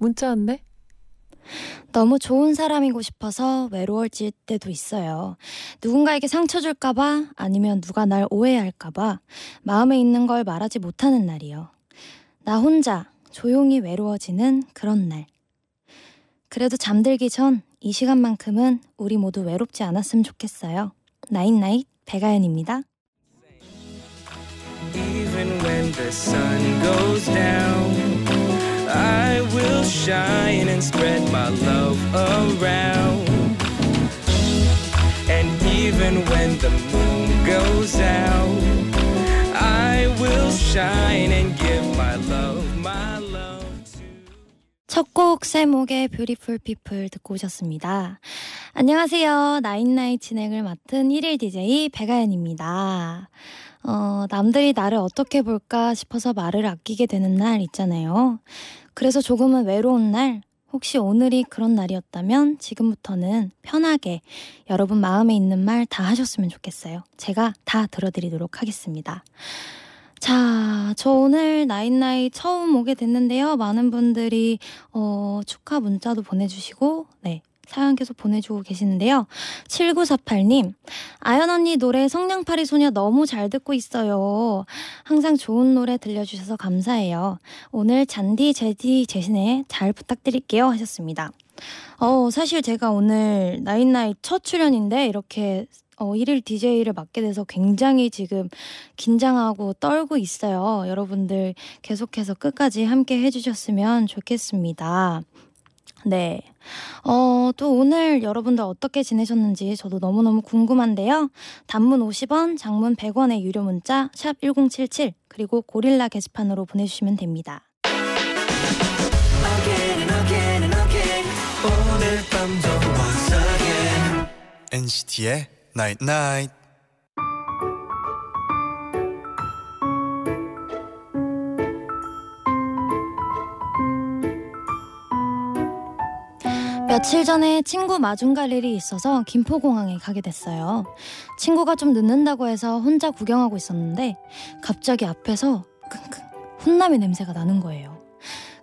문자 왔네. 너무 좋은 사람이고 싶어서 외로워질 때도 있어요. 누군가에게 상처 줄까봐 아니면 누가 날 오해할까봐 마음에 있는 걸 말하지 못하는 날이요. 나 혼자 조용히 외로워지는 그런 날. 그래도 잠들기 전 이 시간만큼은 우리 모두 외롭지 않았으면 좋겠어요. night night 백아연입니다. Even when the sun goes down, shine and spread my love around. And even when the moon goes out, I will shine and give my love, my love to 첫곡 샘옥의 Beautiful People 듣고 오셨습니다. 안녕하세요. 나인나잇 진행을 맡은 1일 DJ 백아연입니다. 어, 남들이 나를 어떻게 볼까 싶어서 말을 아끼게 되는 날 있잖아요. 그래서 조금은 외로운 날, 혹시 오늘이 그런 날이었다면 지금부터는 편하게 여러분 마음에 있는 말 다 하셨으면 좋겠어요. 제가 다 들어드리도록 하겠습니다. 자, 저 오늘 night night 처음 오게 됐는데요. 많은 분들이 어, 축하 문자도 보내주시고, 네. 사연 계속 보내주고 계시는데요. 7948님, 아연 언니 노래 성냥팔이 소녀 너무 잘 듣고 있어요. 항상 좋은 노래 들려주셔서 감사해요. 오늘 쟌디 재디 대신에 잘 부탁드릴게요. 하셨습니다. 어, 사실 제가 오늘 night night 첫 출연인데 이렇게 어, 1일 DJ를 맡게 돼서 굉장히 지금 긴장하고 떨고 있어요. 여러분들 계속해서 끝까지 함께 해주셨으면 좋겠습니다. 네. 어, 또 오늘 여러분들 어떻게 지내셨는지 저도 너무너무 궁금한데요. 단문 50원, 장문 100원의 유료 문자, 샵 1077, 그리고 고릴라 게시판으로 보내주시면 됩니다. NCT의 Night Night. 며칠 전에 친구 마중 갈 일이 있어서 김포공항에 가게 됐어요. 친구가 좀 늦는다고 해서 혼자 구경하고 있었는데 갑자기 앞에서 킁킁 혼남의 냄새가 나는 거예요.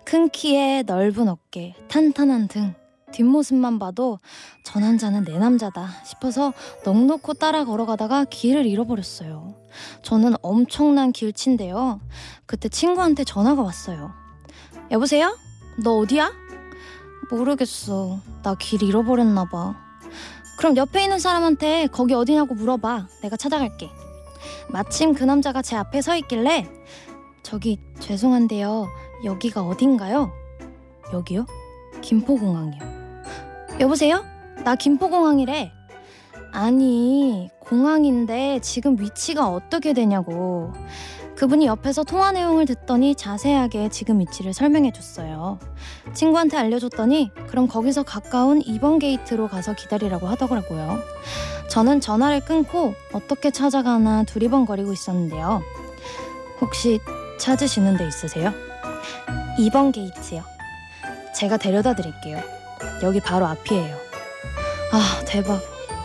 큰 키에 넓은 어깨, 탄탄한 등, 뒷모습만 봐도 저 남자는 내 남자다 싶어서 넋 놓고 따라 걸어가다가 길을 잃어버렸어요. 저는 엄청난 길치인데요. 그때 친구한테 전화가 왔어요. 여보세요? 너 어디야? 모르겠어. 나 길 잃어버렸나 봐. 그럼 옆에 있는 사람한테 거기 어디냐고 물어봐. 내가 찾아갈게. 마침 그 남자가 제 앞에 서 있길래 저기 죄송한데요. 여기가 어딘가요? 여기요? 김포공항이요. 여보세요? 나 김포공항이래. 아니, 공항인데 지금 위치가 어떻게 되냐고. 그분이 옆에서 통화 내용을 듣더니 자세하게 지금 위치를 설명해 줬어요. 친구한테 알려줬더니 그럼 거기서 가까운 2번 게이트로 가서 기다리라고 하더라고요. 저는 전화를 끊고 어떻게 찾아가나 두리번거리고 있었는데요. 혹시 찾으시는 데 있으세요? 2번 게이트요. 제가 데려다 드릴게요. 여기 바로 앞이에요. 아, 대박.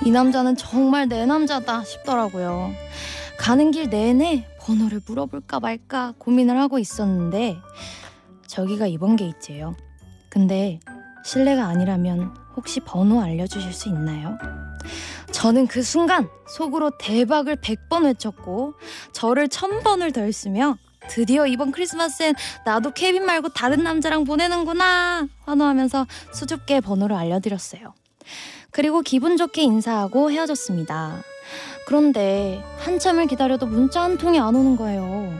이 남자는 정말 내 남자다 싶더라고요. 가는 길 내내 번호를 물어볼까 말까 고민을 하고 있었는데 저기가 2번 게이트예요. 근데 실례가 아니라면 혹시 번호 알려주실 수 있나요? 저는 그 순간 속으로 대박을 100번 외쳤고 저를 1000번을 더 했으며 드디어 이번 크리스마스엔 나도 케빈 말고 다른 남자랑 보내는구나 환호하면서 수줍게 번호를 알려드렸어요. 그리고 기분 좋게 인사하고 헤어졌습니다. 그런데 한참을 기다려도 문자 한 통이 안 오는 거예요.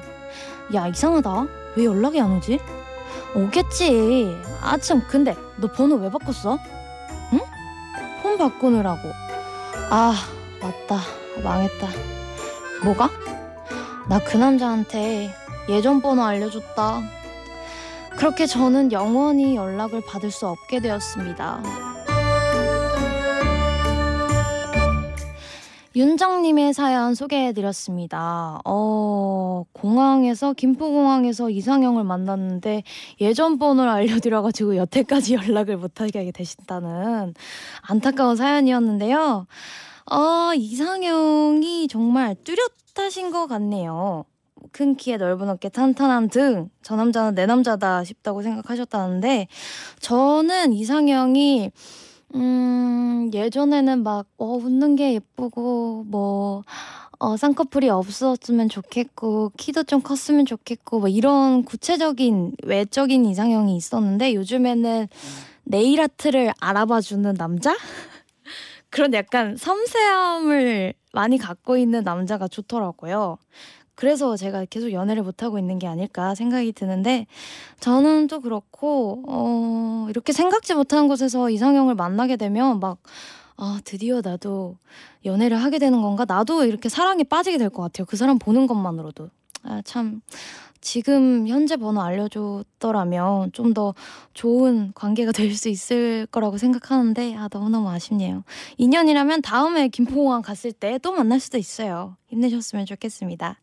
야 이상하다. 왜 연락이 안 오지? 오겠지. 아 참 근데 너 번호 왜 바꿨어? 응? 폰 바꾸느라고. 아 맞다. 망했다. 뭐가? 나 그 남자한테 예전 번호 알려줬다. 그렇게 저는 영원히 연락을 받을 수 없게 되었습니다. 윤정님의 사연 소개해드렸습니다. 어, 공항에서, 김포공항에서 이상형을 만났는데 예전 번호를 알려드려가지고 여태까지 연락을 못하게 되신다는 안타까운 사연이었는데요. 어, 이상형이 정말 뚜렷하신 것 같네요. 큰 키에 넓은 어깨 탄탄한 등 저 남자는 내 남자다 싶다고 생각하셨다는데 저는 이상형이 음 예전에는 막 어, 웃는 게 예쁘고 뭐 어, 쌍꺼풀이 없었으면 좋겠고 키도 좀 컸으면 좋겠고 뭐 이런 구체적인 외적인 이상형이 있었는데 요즘에는 네일 아트를 알아봐주는 남자 그런 약간 섬세함을 많이 갖고 있는 남자가 좋더라고요. 그래서 제가 계속 연애를 못하고 있는 게 아닐까 생각이 드는데 저는 또 그렇고 어 이렇게 생각지 못한 곳에서 이상형을 만나게 되면 막 아, 드디어 나도 연애를 하게 되는 건가? 나도 이렇게 사랑에 빠지게 될 것 같아요. 그 사람 보는 것만으로도. 아, 참. 지금 현재 번호 알려줬더라면 좀 더 좋은 관계가 될 수 있을 거라고 생각하는데 아 너무너무 아쉽네요. 2년이라면 다음에 김포공항 갔을 때 또 만날 수도 있어요. 힘내셨으면 좋겠습니다.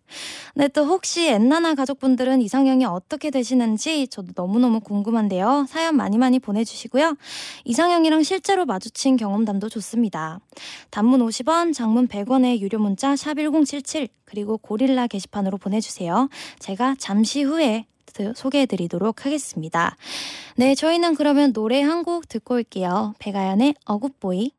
네, 또 혹시 엔나나 가족분들은 이상형이 어떻게 되시는지 저도 너무너무 궁금한데요. 사연 많이 많이 보내주시고요. 이상형이랑 실제로 마주친 경험담도 좋습니다. 단문 50원, 장문 100원의 유료 문자 샵 1077 그리고 고릴라 게시판으로 보내주세요. 제가 잠시 후에 소개해드리도록 하겠습니다. 네, 저희는 그러면 노래 한 곡 듣고 올게요. 백아연의 어굿보이.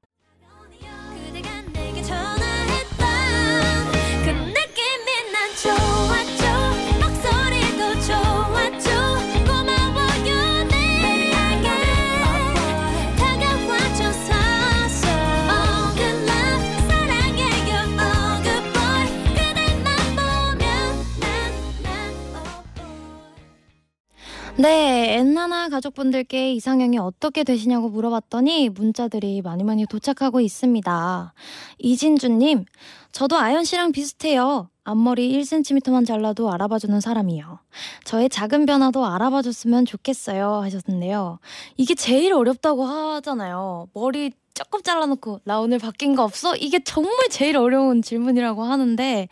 네, 엔나나 가족분들께 이상형이 어떻게 되시냐고 물어봤더니 문자들이 많이 많이 도착하고 있습니다. 이진주님, 저도 아연 씨랑 비슷해요. 앞머리 1cm만 잘라도 알아봐주는 사람이요. 저의 작은 변화도 알아봐줬으면 좋겠어요. 하셨는데요. 이게 제일 어렵다고 하잖아요. 머리 조금 잘라놓고, 나 오늘 바뀐 거 없어? 이게 정말 제일 어려운 질문이라고 하는데,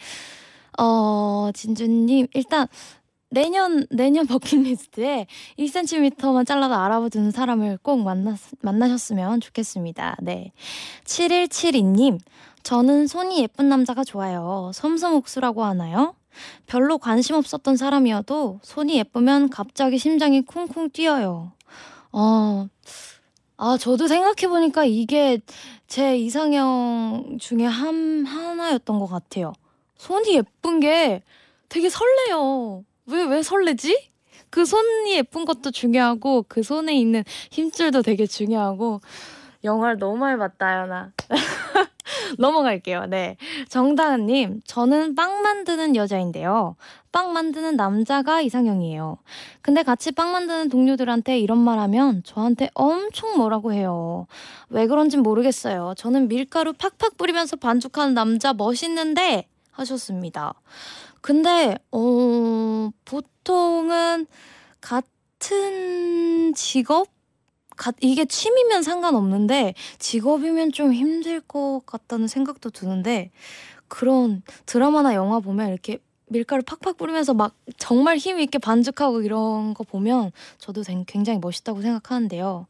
어, 진주님, 일단, 내년 내년 버킷리스트에 1cm만 잘라도 알아봐주는 사람을 꼭 만나 만나셨으면 좋겠습니다. 네. 7172님, 저는 손이 예쁜 남자가 좋아요. 섬섬옥수라고 하나요? 별로 관심 없었던 사람이어도 손이 예쁘면 갑자기 심장이 쿵쿵 뛰어요. 어, 아, 저도 생각해보니까 이게 제 이상형 중에 한, 하나였던 것 같아요. 손이 예쁜 게 되게 설레요. 왜, 왜 설레지? 그 손이 예쁜 것도 중요하고, 그 손에 있는 힘줄도 되게 중요하고, 영화를 너무 많이 봤다, 연아. 넘어갈게요. 네. 정다은님, 저는 빵 만드는 여자인데요. 빵 만드는 남자가 이상형이에요. 근데 같이 빵 만드는 동료들한테 이런 말 하면 저한테 엄청 뭐라고 해요. 왜 그런진 모르겠어요. 저는 밀가루 팍팍 뿌리면서 반죽하는 남자 멋있는데 하셨습니다. 근데 어 보통은 같은 직업 가, 이게 취미면 상관없는데 직업이면 좀 힘들 것 같다는 생각도 드는데 그런 드라마나 영화 보면 이렇게 밀가루 팍팍 뿌리면서 막 정말 힘 있게 반죽하고 이런 거 보면 저도 굉장히 멋있다고 생각하는데요.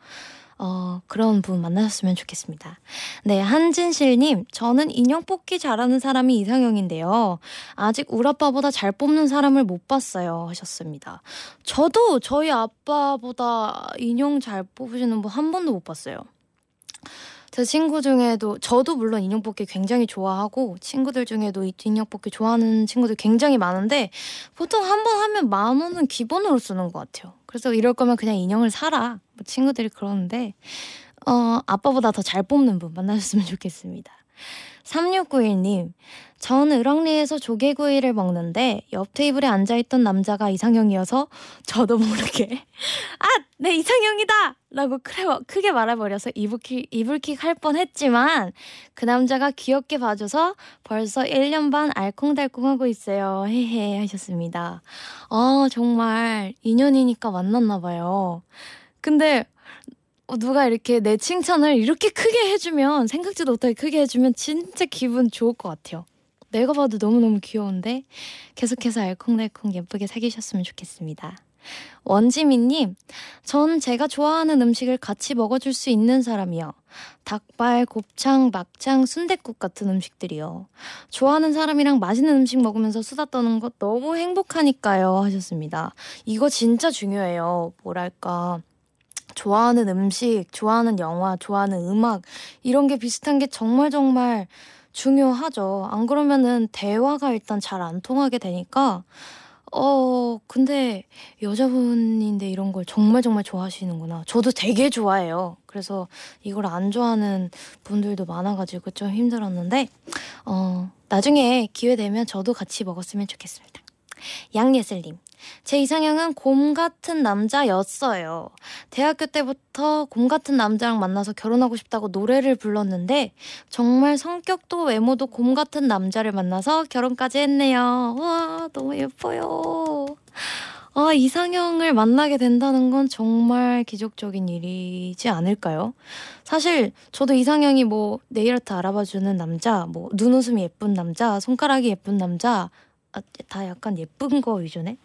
어, 그런 분 만나셨으면 좋겠습니다. 네, 한진실님, 저는 인형 뽑기 잘하는 사람이 이상형인데요. 아직 우리 아빠보다 잘 뽑는 사람을 못 봤어요. 하셨습니다. 저도 저희 아빠보다 인형 잘 뽑으시는 분 한 번도 못 봤어요. 제 친구 중에도 저도 물론 인형 뽑기 굉장히 좋아하고 친구들 중에도 이 인형 뽑기 좋아하는 친구들 굉장히 많은데 보통 한 번 하면 만 원은 기본으로 쓰는 것 같아요. 그래서 이럴 거면 그냥 인형을 사라. 뭐 친구들이 그러는데 어 아빠보다 더 잘 뽑는 분 만나셨으면 좋겠습니다. 3691님, 전 을왕리에서 조개구이를 먹는데 옆 테이블에 앉아있던 남자가 이상형이어서 저도 모르게 아! 내 이상형이다! 라고 크게, 말해버려서 이불킥, 이불킥 할 뻔했지만 그 남자가 귀엽게 봐줘서 벌써 1년 반 알콩달콩하고 있어요. 헤헤 하셨습니다. 아 정말 인연이니까 만났나 봐요. 근데 어, 누가 이렇게 내 칭찬을 이렇게 크게 해주면 생각지도 못하게 크게 해주면 진짜 기분 좋을 것 같아요. 내가 봐도 너무너무 귀여운데 계속해서 알콩달콩 예쁘게 사귀셨으면 좋겠습니다. 원지민님, 전 제가 좋아하는 음식을 같이 먹어줄 수 있는 사람이요. 닭발, 곱창, 막창, 순댓국 같은 음식들이요. 좋아하는 사람이랑 맛있는 음식 먹으면서 수다 떠는 것 너무 행복하니까요. 하셨습니다. 이거 진짜 중요해요. 뭐랄까. 좋아하는 음식, 좋아하는 영화, 좋아하는 음악, 이런 게 비슷한 게 정말 정말 중요하죠. 안 그러면은 대화가 일단 잘 안 통하게 되니까, 어, 근데 여자분인데 이런 걸 정말 정말 좋아하시는구나. 저도 되게 좋아해요. 그래서 이걸 안 좋아하는 분들도 많아가지고 좀 힘들었는데, 어, 나중에 기회 되면 저도 같이 먹었으면 좋겠습니다. 양예슬님. 제 이상형은 곰 같은 남자였어요. 대학교 때부터 곰 같은 남자랑 만나서 결혼하고 싶다고 노래를 불렀는데 정말 성격도 외모도 곰 같은 남자를 만나서 결혼까지 했네요. 와 너무 예뻐요. 아 이상형을 만나게 된다는 건 정말 기적적인 일이지 않을까요? 사실 저도 이상형이 뭐 네일아트 알아봐주는 남자, 뭐 눈웃음이 예쁜 남자, 손가락이 예쁜 남자 아, 다 약간 예쁜 거 위주네.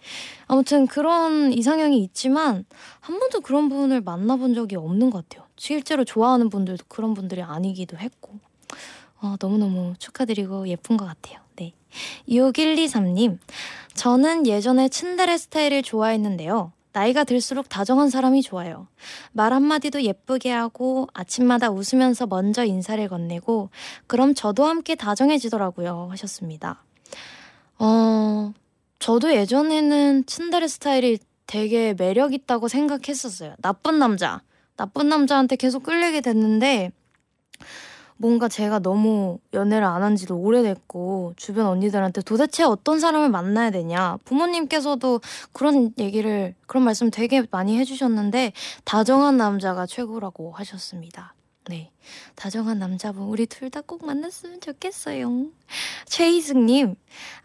아무튼 그런 이상형이 있지만 한 번도 그런 분을 만나본 적이 없는 것 같아요. 실제로 좋아하는 분들도 그런 분들이 아니기도 했고. 아, 너무너무 축하드리고 예쁜 것 같아요. 네. 6123님, 저는 예전에 츤데레 스타일을 좋아했는데요. 나이가 들수록 다정한 사람이 좋아요. 말 한마디도 예쁘게 하고 아침마다 웃으면서 먼저 인사를 건네고 그럼 저도 함께 다정해지더라고요. 하셨습니다. 어, 저도 예전에는 츤데레 스타일이 되게 매력 있다고 생각했었어요. 나쁜 남자. 나쁜 남자한테 계속 끌리게 됐는데 뭔가 제가 너무 연애를 안 한 지도 오래됐고 주변 언니들한테 도대체 어떤 사람을 만나야 되냐 부모님께서도 그런 얘기를 그런 말씀 되게 많이 해주셨는데 다정한 남자가 최고라고 하셨습니다. 네. 다정한 남자분, 우리 둘 다 꼭 만났으면 좋겠어요. 최희승님,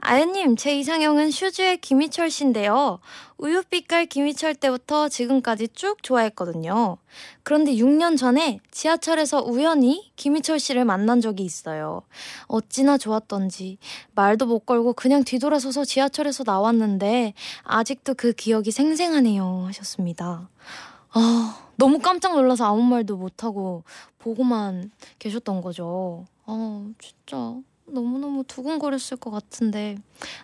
아연님, 제 이상형은 슈즈의 김희철 씨인데요. 우유빛깔 김희철 때부터 지금까지 쭉 좋아했거든요. 그런데 6년 전에 지하철에서 우연히 김희철 씨를 만난 적이 있어요. 어찌나 좋았던지 말도 못 걸고 그냥 뒤돌아서서 지하철에서 나왔는데 아직도 그 기억이 생생하네요. 하셨습니다. 아, 너무 깜짝 놀라서 아무 말도 못하고 보고만 계셨던 거죠. 아, 진짜 너무너무 두근거렸을 것 같은데.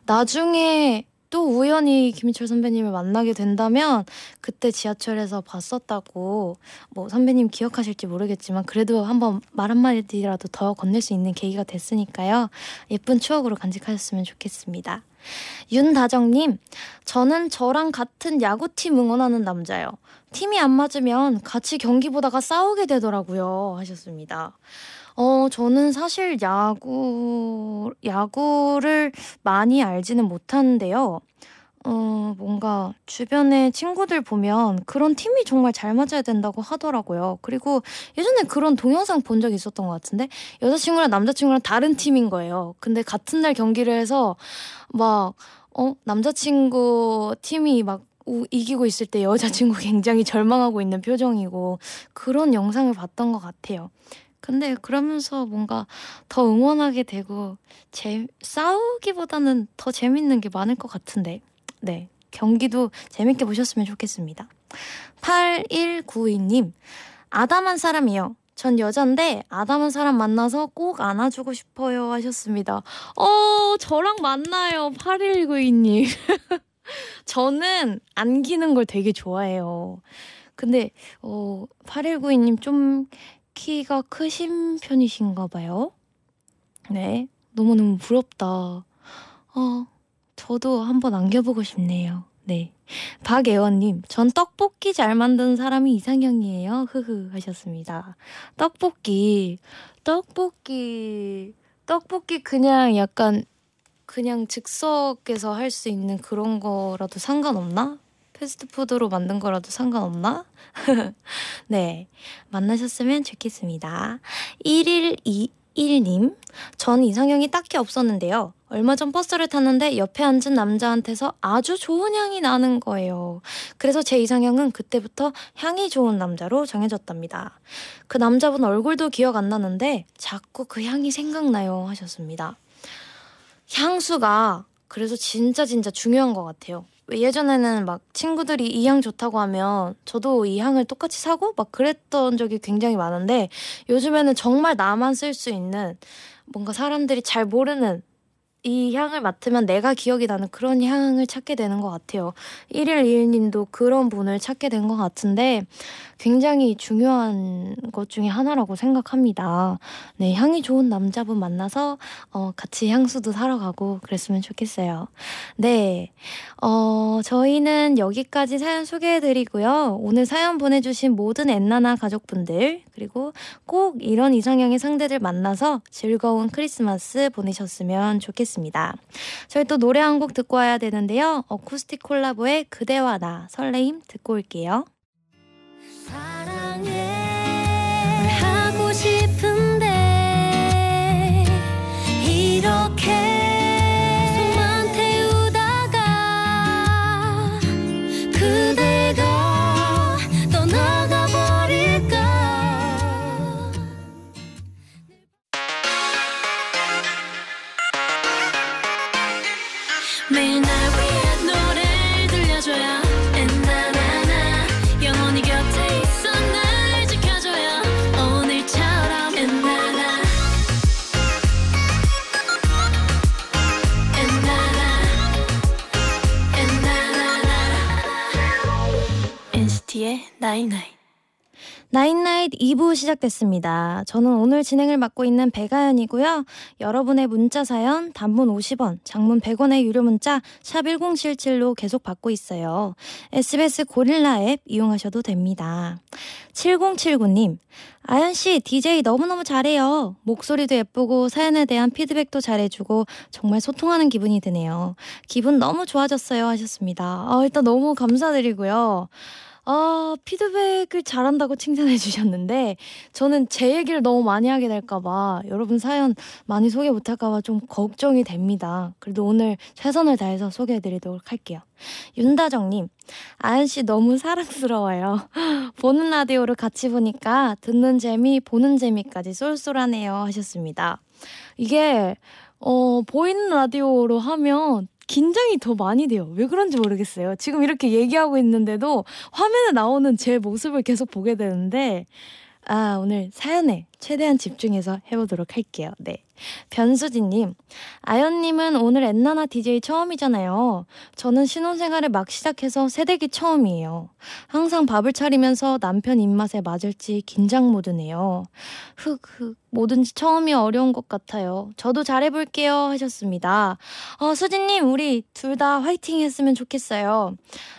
나중에 또 우연히 김희철 선배님을 만나게 된다면 그때 지하철에서 봤었다고 뭐 선배님 기억하실지 모르겠지만 그래도 한번 말 한마디라도 더 건넬 수 있는 계기가 됐으니까요. 예쁜 추억으로 간직하셨으면 좋겠습니다. 윤다정님, 저는 저랑 같은 야구팀 응원하는 남자요. 팀이 안 맞으면 같이 경기 보다가 싸우게 되더라고요. 하셨습니다. 어, 저는 사실 야구, 야구를 많이 알지는 못하는데요. 어, 뭔가 주변에 친구들 보면 그런 팀이 정말 잘 맞아야 된다고 하더라고요. 그리고 예전에 그런 동영상 본 적이 있었던 것 같은데 여자친구랑 남자친구랑 다른 팀인 거예요. 근데 같은 날 경기를 해서 막, 어, 남자친구 팀이 막 우- 이기고 있을 때 여자친구 굉장히 절망하고 있는 표정이고 그런 영상을 봤던 것 같아요. 근데 그러면서 뭔가 더 응원하게 되고 재, 싸우기보다는 더 재밌는 게 많을 것 같은데 네 경기도 재밌게 보셨으면 좋겠습니다. 8192님 아담한 사람이요. 전 여잔데 아담한 사람 만나서 꼭 안아주고 싶어요 하셨습니다. 어 저랑 만나요 8192님. 저는 안기는 걸 되게 좋아해요. 근데 어 8192님 좀 키가 크신 편이신가 봐요. 네. 너무너무 부럽다. 어, 저도 한번 안겨보고 싶네요. 네. 박애원님, 전 떡볶이 잘 만드는 사람이 이상형이에요. 흐흐 하셨습니다. 떡볶이, 떡볶이, 떡볶이 그냥 약간 그냥 즉석에서 할 수 있는 그런 거라도 상관없나? 패스트푸드로 만든 거라도 상관없나? 네. 만나셨으면 좋겠습니다. 1121님. 전 이상형이 딱히 없었는데요. 얼마 전 버스를 탔는데 옆에 앉은 남자한테서 아주 좋은 향이 나는 거예요. 그래서 제 이상형은 그때부터 향이 좋은 남자로 정해졌답니다. 그 남자분 얼굴도 기억 안 나는데 자꾸 그 향이 생각나요 하셨습니다. 향수가 그래서 진짜 진짜 중요한 것 같아요. 왜 예전에는 막 친구들이 이 향 좋다고 하면 저도 이 향을 똑같이 사고 막 그랬던 적이 굉장히 많은데 요즘에는 정말 나만 쓸 수 있는 뭔가 사람들이 잘 모르는 이 향을 맡으면 내가 기억이 나는 그런 향을 찾게 되는 것 같아요. 1일 2일님도 그런 분을 찾게 된 것 같은데 굉장히 중요한 것 중에 하나라고 생각합니다. 네, 향이 좋은 남자분 만나서 어, 같이 향수도 사러 가고 그랬으면 좋겠어요. 네, 어, 저희는 여기까지 사연 소개해드리고요. 오늘 사연 보내주신 모든 엔나나 가족분들 그리고 꼭 이런 이상형의 상대들 만나서 즐거운 크리스마스 보내셨으면 좋겠 습니다. 저희 또 노래 한 곡 듣고 와야 되는데요. 어쿠스틱 콜라보의 그대와 나 설레임 듣고 올게요. 사랑해 하고 싶은데 이렇게 night night night night 2부 시작됐습니다. 저는 오늘 진행을 맡고 있는 백아연이고요. 여러분의 문자 사연 단문 50원, 장문 100원의 유료 문자 샵 1077로 계속 받고 있어요. SBS 고릴라 앱 이용하셔도 됩니다. 7079님, 아연씨, DJ 너무너무 잘해요. 목소리도 예쁘고 사연에 대한 피드백도 잘해주고 정말 소통하는 기분이 드네요. 기분 너무 좋아졌어요 하셨습니다. 아, 일단 너무 감사드리고요. 아, 피드백을 잘한다고 칭찬해 주셨는데, 저는 제 얘기를 너무 많이 하게 될까 봐, 여러분 사연 많이 소개 못 할까 봐 좀 걱정이 됩니다. 그래도 오늘 최선을 다해서 소개해 드리도록 할게요. 윤다정 님, 아연 씨 너무 사랑스러워요. 보는 라디오를 같이 보니까 듣는 재미, 보는 재미까지 쏠쏠하네요. 하셨습니다. 이게, 어, 보이는 라디오로 하면 긴장이 더 많이 돼요. 왜 그런지 모르겠어요. 지금 이렇게 얘기하고 있는데도 화면에 나오는 제 모습을 계속 보게 되는데, 아, 오늘 사연에 최대한 집중해서 해보도록 할게요. 네. 변수진님, 아연님은 오늘 엔나나 DJ 처음이잖아요. 저는 신혼생활을 막 시작해서 새댁이 처음이에요. 항상 밥을 차리면서 남편 입맛에 맞을지 긴장 모드네요. 흑흑, 뭐든지 처음이 어려운 것 같아요. 저도 잘해볼게요. 하셨습니다. 어, 수진님, 우리 둘 다 화이팅 했으면 좋겠어요.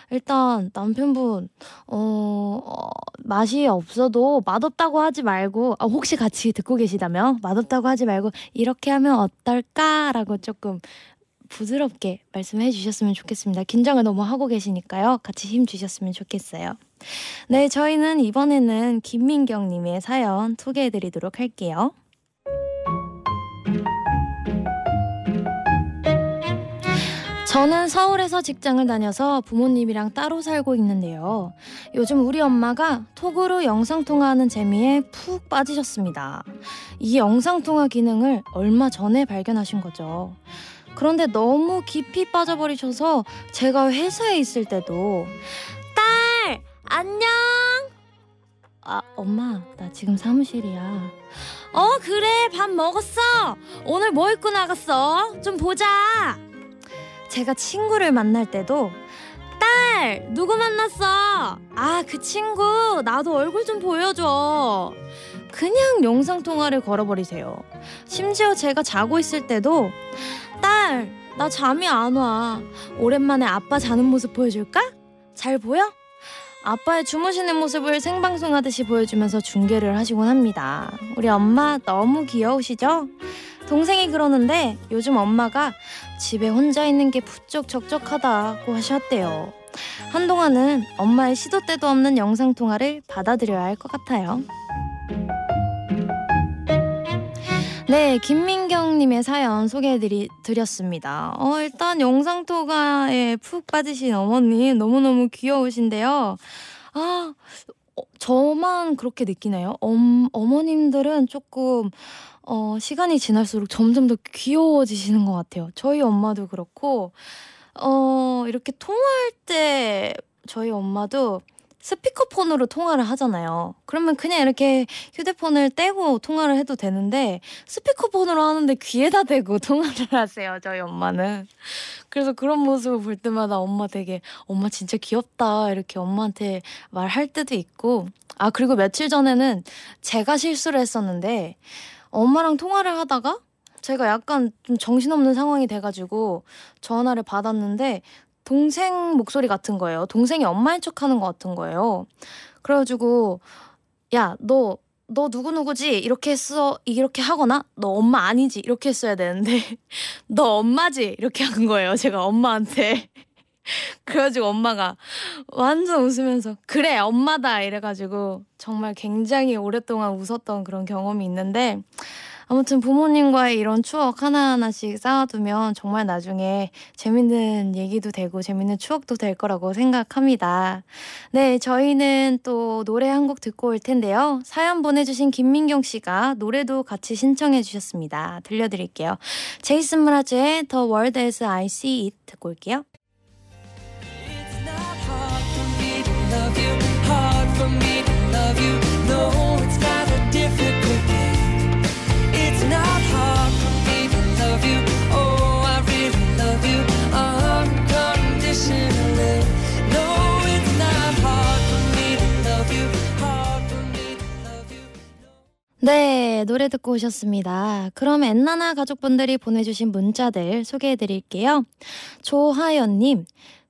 일단 남편분, 어, 어, 맛이 없어도 맛없다고 하지 말고, 아, 혹시 같이 듣고 계시다면 맛없다고 하지 말고 이렇게 하면 어떨까라고 조금 부드럽게 말씀해 주셨으면 좋겠습니다. 긴장을 너무 하고 계시니까요. 같이 힘 주셨으면 좋겠어요. 네, 저희는 이번에는 김민경님의 사연 소개해 드리도록 할게요. 저는 서울에서 직장을 다녀서 부모님이랑 따로 살고 있는데요. 요즘 우리 엄마가 톡으로 영상통화하는 재미에 푹 빠지셨습니다. 이 영상통화 기능을 얼마 전에 발견하신 거죠. 그런데 너무 깊이 빠져버리셔서 제가 회사에 있을 때도 딸 안녕 아 엄마 나 지금 사무실이야 어 그래 밥 먹었어 오늘 뭐 입고 나갔어 좀 보자 제가 친구를 만날 때도 딸 누구 만났어 아 그 친구 나도 얼굴 좀 보여줘 그냥 영상 통화를 걸어버리세요 심지어 제가 자고 있을 때도 딸, 나 잠이 안 와. 오랜만에 아빠 자는 모습 보여줄까? 잘 보여? 아빠의 주무시는 모습을 생방송하듯이 보여주면서 중계를 하시곤 합니다. 우리 엄마 너무 귀여우시죠? 동생이 그러는데 요즘 엄마가 집에 혼자 있는 게 부쩍 적적하다고 하셨대요. 한동안은 엄마의 시도 때도 없는 영상 통화를 받아들여야 할 것 같아요. 네, 김민경님의 사연 소개해드렸습니다. 어, 일단 영상 통화에 푹 빠지신 어머님 너무너무 귀여우신데요. 아, 어, 저만 그렇게 느끼나요? 엄, 어머님들은 조금, 어, 시간이 지날수록 점점 더 귀여워지시는 것 같아요. 저희 엄마도 그렇고, 어, 이렇게 통화할 때 저희 엄마도 스피커폰으로 통화를 하잖아요. 그러면 그냥 이렇게 휴대폰을 떼고 통화를 해도 되는데 스피커폰으로 하는데 귀에다 대고 통화를 하세요. 저희 엄마는. 그래서 그런 모습을 볼 때마다 엄마 되게 엄마 진짜 귀엽다 이렇게 엄마한테 말할 때도 있고 아 그리고 며칠 전에는 제가 실수를 했었는데 엄마랑 통화를 하다가 제가 약간 좀 정신없는 상황이 돼가지고 전화를 받았는데 동생 목소리 같은 거예요. 동생이 엄마인 척 하는 것 같은 거예요. 그래가지고, 야, 너, 너 누구누구지? 이렇게 했어. 이렇게 하거나, 너 엄마 아니지? 이렇게 했어야 되는데, 너 엄마지? 이렇게 한 거예요. 제가 엄마한테. 그래가지고 엄마가 완전 웃으면서, 그래, 엄마다! 이래가지고, 정말 굉장히 오랫동안 웃었던 그런 경험이 있는데, 아무튼 부모님과의 이런 추억 하나하나씩 쌓아두면 정말 나중에 재밌는 얘기도 되고 재밌는 추억도 될 거라고 생각합니다. 네, 저희는 또 노래 한 곡 듣고 올 텐데요. 사연 보내주신 김민경 씨가 노래도 같이 신청해 주셨습니다. 들려드릴게요. 제이슨 무라즈의 The World As I See It 듣고 올게요. 네, 노래 듣고 오셨습니다. 그럼 엔나나 가족분들이 보내주신 문자들 소개해 드릴게요. 조하연님,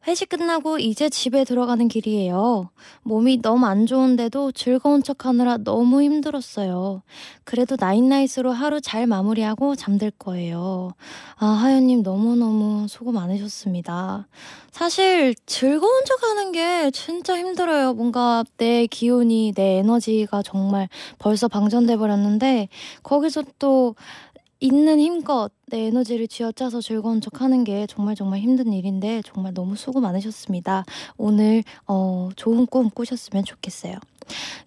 회식 끝나고 이제 집에 들어가는 길이에요. 몸이 너무 안 좋은데도 즐거운 척 하느라 너무 힘들었어요. 그래도 나잇나잇으로 하루 잘 마무리하고 잠들 거예요. 아, 하연님 너무너무 수고 많으셨습니다. 사실 즐거운 척 하는 게 진짜 힘들어요. 뭔가 내 기운이, 내 에너지가 정말 벌써 방전돼 버렸는데 거기서 또 있는 힘껏 내 에너지를 쥐어짜서 즐거운 척 하는 게 정말 정말 힘든 일인데 정말 너무 수고 많으셨습니다. 오늘 어, 좋은 꿈 꾸셨으면 좋겠어요.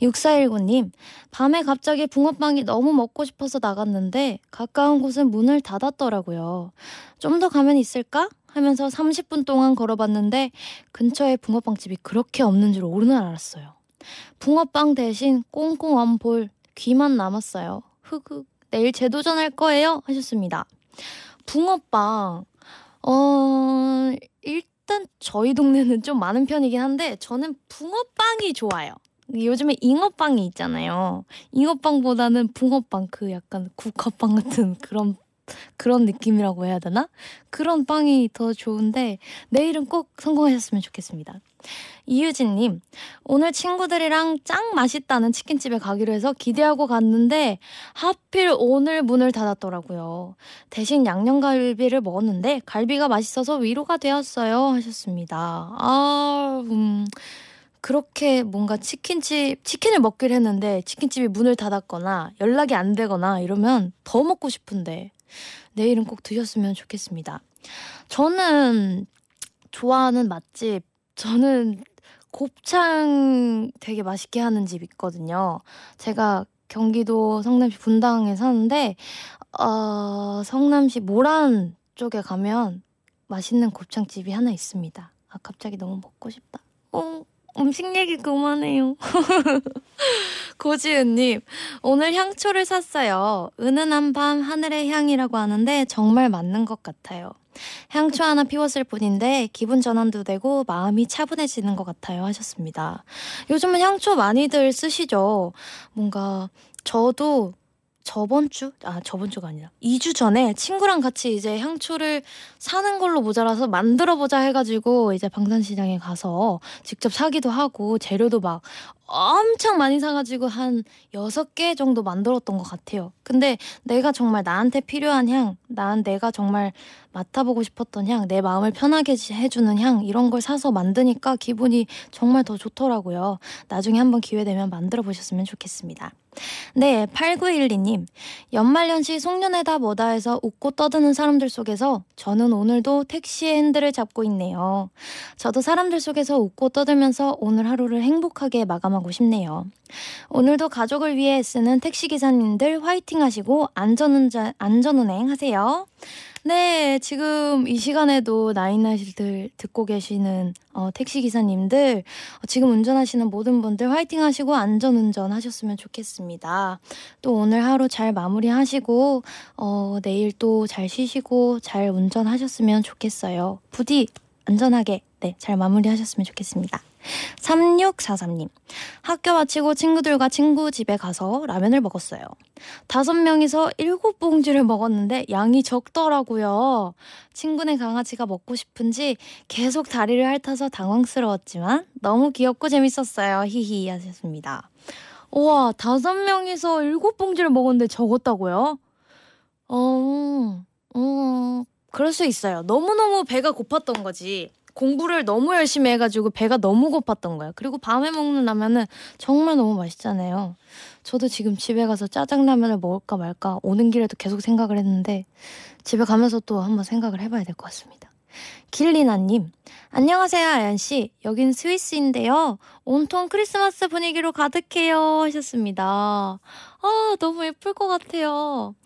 6419님, 밤에 갑자기 붕어빵이 너무 먹고 싶어서 나갔는데 가까운 곳은 문을 닫았더라고요. 좀 더 가면 있을까? 하면서 30분 동안 걸어봤는데 근처에 붕어빵집이 그렇게 없는 줄 오늘 알았어요. 붕어빵 대신 꽁꽁 언볼 귀만 남았어요. 흑흑. 내일 재도전할 거예요. 하셨습니다. 붕어빵. 어, 일단 저희 동네는 좀 많은 편이긴 한데 저는 붕어빵이 좋아요. 요즘에 잉어빵이 있잖아요. 잉어빵보다는 붕어빵 그 약간 국화빵 같은 그런 그런 느낌이라고 해야 되나? 그런 빵이 더 좋은데 내일은 꼭 성공하셨으면 좋겠습니다. 이유진님, 오늘 친구들이랑 짱 맛있다는 치킨집에 가기로 해서 기대하고 갔는데 하필 오늘 문을 닫았더라고요. 대신 양념갈비를 먹었는데 갈비가 맛있어서 위로가 되었어요. 하셨습니다. 아, 음. 그렇게 뭔가 치킨집, 치킨을 먹기로 했는데 치킨집이 문을 닫았거나 연락이 안 되거나 이러면 더 먹고 싶은데 내일은 꼭 드셨으면 좋겠습니다. 저는 좋아하는 맛집, 저는 곱창 되게 맛있게 하는 집 있거든요. 제가 경기도 성남시 분당에 사는데, 어, 성남시 모란 쪽에 가면 맛있는 곱창집이 하나 있습니다. 아, 갑자기 너무 먹고 싶다. 어, 음식 얘기 그만해요. 고지은님, 오늘 향초를 샀어요. 은은한 밤 하늘의 향이라고 하는데 정말 맞는 것 같아요. 향초 하나 피웠을 뿐인데 기분 전환도 되고 마음이 차분해지는 것 같아요 하셨습니다. 요즘은 향초 많이들 쓰시죠? 뭔가 저도 저번 주, 아, 저번 주가 아니라 2주 전에 친구랑 같이 이제 향초를 사는 걸로 모자라서 만들어 보자 해가지고 이제 방산시장에 가서 직접 사기도 하고 재료도 막 엄청 많이 사가지고 한 여섯 개 정도 만들었던 것 같아요. 근데 내가 정말 나한테 필요한 향, 난 내가 정말 맡아보고 싶었던 향, 내 마음을 편하게 해주는 향, 이런 걸 사서 만드니까 기분이 정말 더 좋더라고요. 나중에 한번 기회 되면 만들어 보셨으면 좋겠습니다. 네, 8912님. 연말연시 송년회다 뭐다 해서 웃고 떠드는 사람들 속에서 저는 오늘도 택시의 핸들을 잡고 있네요. 저도 사람들 속에서 웃고 떠들면서 오늘 하루를 행복하게 마감하고 싶네요. 오늘도 가족을 위해 애쓰는 택시기사님들 화이팅 하시고 안전운전, 안전운행 하세요. 네, 지금 이 시간에도 나인나이들 듣고 계시는 어, 택시 기사님들 어, 지금 운전하시는 모든 분들 화이팅 하시고 안전 운전 하셨으면 좋겠습니다. 또 오늘 하루 잘 마무리하시고 어, 내일 또 잘 쉬시고 잘 운전하셨으면 좋겠어요. 부디 안전하게 네, 잘 마무리하셨으면 좋겠습니다. 3643님. 학교 마치고 친구들과 친구 집에 가서 라면을 먹었어요. 다섯 명이서 일곱 봉지를 먹었는데 양이 적더라고요. 친구네 강아지가 먹고 싶은지 계속 다리를 핥아서 당황스러웠지만 너무 귀엽고 재밌었어요. 히히 하셨습니다. 우와, 다섯 명이서 일곱 봉지를 먹었는데 적었다고요? 어, 어, 그럴 수 있어요. 너무너무 배가 고팠던 거지. 공부를 너무 열심히 해가지고 배가 너무 고팠던 거예요. 그리고 밤에 먹는 라면은 정말 너무 맛있잖아요. 저도 지금 집에 가서 짜장라면을 먹을까 말까 오는 길에도 계속 생각을 했는데 집에 가면서 또 한번 생각을 해봐야 될 것 같습니다. 길리나님, 안녕하세요, 아연씨. 여긴 스위스인데요. 온통 크리스마스 분위기로 가득해요. 하셨습니다. 아, 너무 예쁠 것 같아요.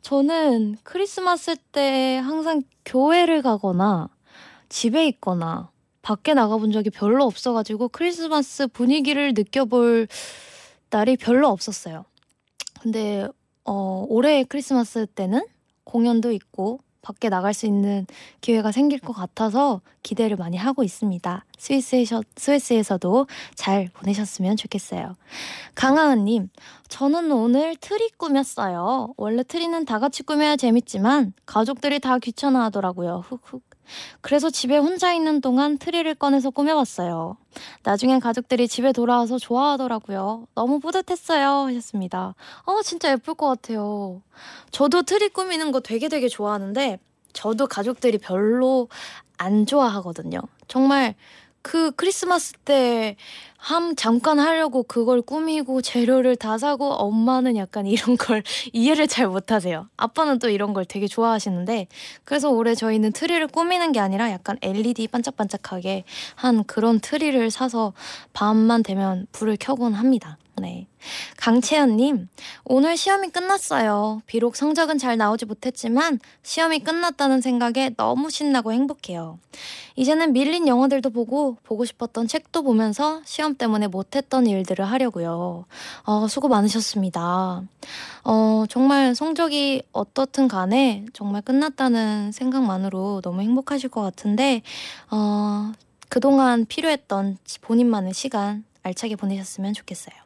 저는 크리스마스 때 항상 교회를 가거나 집에 있거나 밖에 나가본 적이 별로 없어가지고 크리스마스 분위기를 느껴볼 날이 별로 없었어요. 근데 어, 올해 크리스마스 때는 공연도 있고 밖에 나갈 수 있는 기회가 생길 것 같아서 기대를 많이 하고 있습니다. 스위스에서, 스위스에서도 잘 보내셨으면 좋겠어요. 강하은님, 저는 오늘 트리 꾸몄어요. 원래 트리는 다 같이 꾸며야 재밌지만 가족들이 다 귀찮아 하더라고요. 흑흑. 그래서 집에 혼자 있는 동안 트리를 꺼내서 꾸며봤어요. 나중엔 가족들이 집에 돌아와서 좋아하더라고요. 너무 뿌듯했어요. 하셨습니다. 어, 진짜 예쁠 것 같아요. 저도 트리 꾸미는 거 되게 되게 좋아하는데, 저도 가족들이 별로 안 좋아하거든요. 정말 그 크리스마스 때 함 잠깐 하려고 그걸 꾸미고 재료를 다 사고 엄마는 약간 이런 걸 이해를 잘 못하세요. 아빠는 또 이런 걸 되게 좋아하시는데 그래서 올해 저희는 트리를 꾸미는 게 아니라 약간 LED 반짝반짝하게 한 그런 트리를 사서 밤만 되면 불을 켜곤 합니다. 네. 강채연님, 오늘 시험이 끝났어요. 비록 성적은 잘 나오지 못했지만 시험이 끝났다는 생각에 너무 신나고 행복해요. 이제는 밀린 영화들도 보고 보고 싶었던 책도 보면서 시험 때문에 못했던 일들을 하려고요. 어, 수고 많으셨습니다. 어, 정말 성적이 어떻든 간에 정말 끝났다는 생각만으로 너무 행복하실 것 같은데, 어, 그동안 필요했던 본인만의 시간 알차게 보내셨으면 좋겠어요.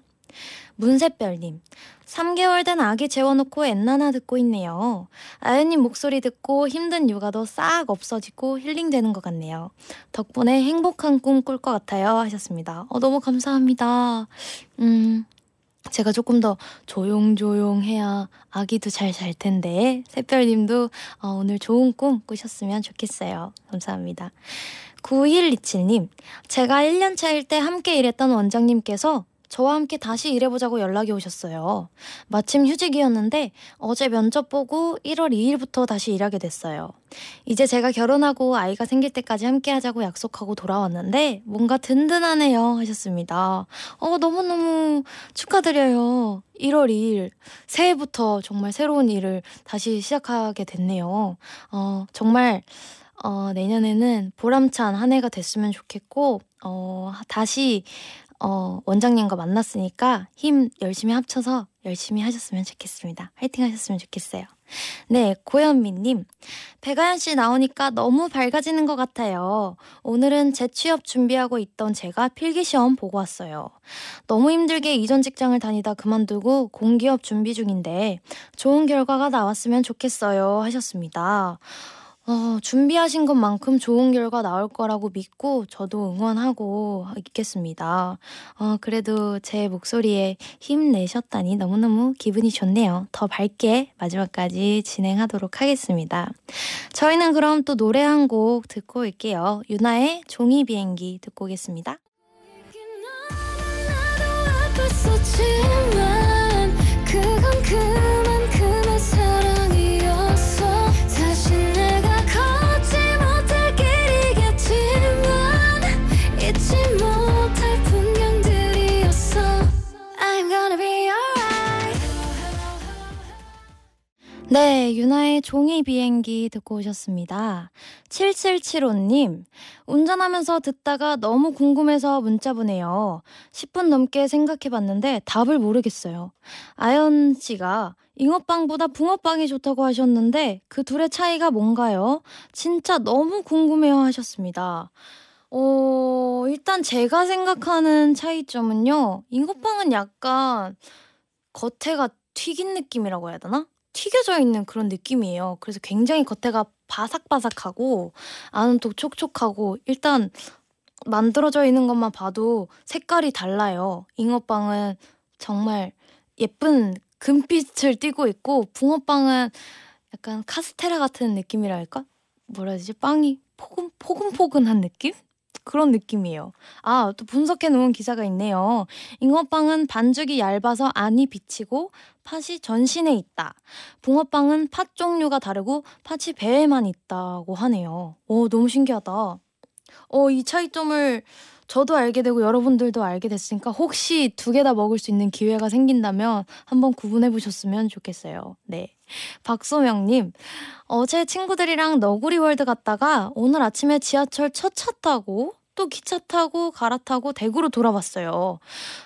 문세별님, 3개월 된 아기 재워놓고 엔나나 듣고 있네요. 아연님 목소리 듣고 힘든 육아도 싹 없어지고 힐링되는 것 같네요. 덕분에 행복한 꿈 꿀 것 같아요. 하셨습니다. 어, 너무 감사합니다. 음, 제가 조금 더 조용조용 해야 아기도 잘 잘 텐데, 새별님도 어, 오늘 좋은 꿈 꾸셨으면 좋겠어요. 감사합니다. 9127님, 제가 1년차일 때 함께 일했던 원장님께서 저와 함께 다시 일해보자고 연락이 오셨어요. 마침 휴직이었는데 어제 면접 보고 1월 2일부터 다시 일하게 됐어요. 이제 제가 결혼하고 아이가 생길 때까지 함께 하자고 약속하고 돌아왔는데 뭔가 든든하네요 하셨습니다. 어, 너무너무 축하드려요. 1월 2일 새해부터 정말 새로운 일을 다시 시작하게 됐네요. 어, 정말 어, 내년에는 보람찬 한 해가 됐으면 좋겠고, 어, 다시 어, 원장님과 만났으니까 힘 열심히 합쳐서 열심히 하셨으면 좋겠습니다. 화이팅 하셨으면 좋겠어요. 네, 고현미님. 배가연 씨 나오니까 너무 밝아지는 것 같아요. 오늘은 재취업 준비하고 있던 제가 필기시험 보고 왔어요. 너무 힘들게 이전 직장을 다니다 그만두고 공기업 준비 중인데 좋은 결과가 나왔으면 좋겠어요. 하셨습니다. 어, 준비하신 것만큼 좋은 결과 나올 거라고 믿고 저도 응원하고 있겠습니다. 어, 그래도 제 목소리에 힘내셨다니 너무너무 기분이 좋네요. 더 밝게 마지막까지 진행하도록 하겠습니다. 저희는 그럼 또 노래 한 곡 듣고 올게요. 유나의 종이 비행기 듣고 오겠습니다. 의 종이 비행기 듣고 오셨습니다. 7775님, 운전하면서 듣다가 너무 궁금해서 문자 보내요. 10분 넘게 생각해 봤는데 답을 모르겠어요. 아연 씨가 잉어빵보다 붕어빵이 좋다고 하셨는데 그 둘의 차이가 뭔가요? 진짜 너무 궁금해요 하셨습니다. 어, 일단 제가 생각하는 차이점은요. 잉어빵은 약간 겉에가 튀긴 느낌이라고 해야 되나? 튀겨져 있는 그런 느낌이에요. 그래서 굉장히 겉에가 바삭바삭하고 안은 또 촉촉하고 일단 만들어져 있는 것만 봐도 색깔이 달라요. 잉어빵은 정말 예쁜 금빛을 띠고 있고 붕어빵은 약간 카스테라 같은 느낌이랄까? 뭐라 해야 되지? 빵이 포근 포근포근한 느낌? 그런 느낌이에요. 아, 또 분석해 놓은 기사가 있네요. 잉어빵은 반죽이 얇아서 안이 비치고 팥이 전신에 있다. 붕어빵은 팥 종류가 다르고 팥이 배에만 있다고 하네요. 오, 너무 신기하다. 어, 이 차이점을 저도 알게 되고 여러분들도 알게 됐으니까 혹시 두 개 다 먹을 수 있는 기회가 생긴다면 한번 구분해 보셨으면 좋겠어요. 네. 박소명님, 어제 친구들이랑 너구리 월드 갔다가 오늘 아침에 지하철 첫 차 타고 또 기차 타고 갈아타고 대구로 돌아왔어요.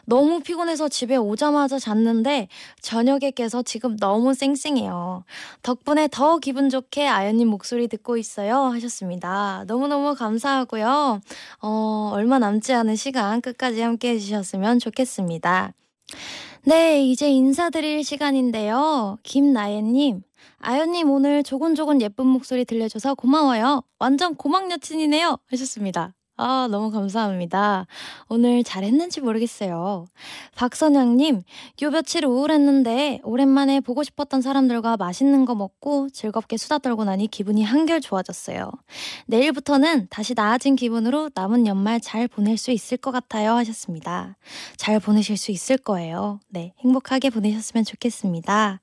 너무 피곤해서 집에 오자마자 잤는데 저녁에 깨서 지금 너무 쌩쌩해요. 덕분에 더 기분 좋게 아연님 목소리 듣고 있어요. 하셨습니다. 너무너무 감사하고요. 어, 얼마 남지 않은 시간 끝까지 함께 해주셨으면 좋겠습니다. 네, 이제 인사드릴 시간인데요. 김나예님, 아연님 오늘 조곤조곤 예쁜 목소리 들려줘서 고마워요. 완전 고막 여친이네요. 하셨습니다. 아, 너무 감사합니다. 오늘 잘했는지 모르겠어요. 박선영님, 요 며칠 우울했는데 오랜만에 보고 싶었던 사람들과 맛있는 거 먹고 즐겁게 수다 떨고 나니 기분이 한결 좋아졌어요. 내일부터는 다시 나아진 기분으로 남은 연말 잘 보낼 수 있을 것 같아요. 하셨습니다. 잘 보내실 수 있을 거예요. 네, 행복하게 보내셨으면 좋겠습니다.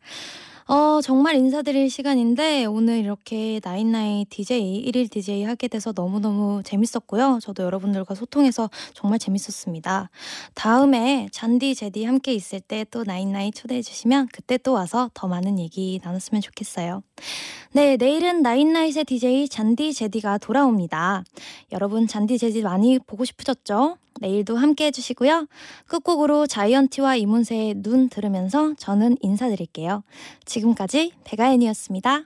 어, 정말 인사드릴 시간인데 오늘 이렇게 나인나이 DJ, 1일 DJ 하게 돼서 너무너무 재밌었고요. 저도 여러분들과 소통해서 정말 재밌었습니다. 다음에 잔디, 제디 함께 있을 때 또 나인나이 초대해 주시면 그때 또 와서 더 많은 얘기 나눴으면 좋겠어요. 네, 내일은 나인나잇의 DJ 잔디, 제디가 돌아옵니다. 여러분 잔디, 제디 많이 보고 싶으셨죠? 내일도 함께 해주시고요. 끝곡으로 자이언티와 이문세의 눈 들으면서 저는 인사드릴게요. 지금까지 백아연이었습니다.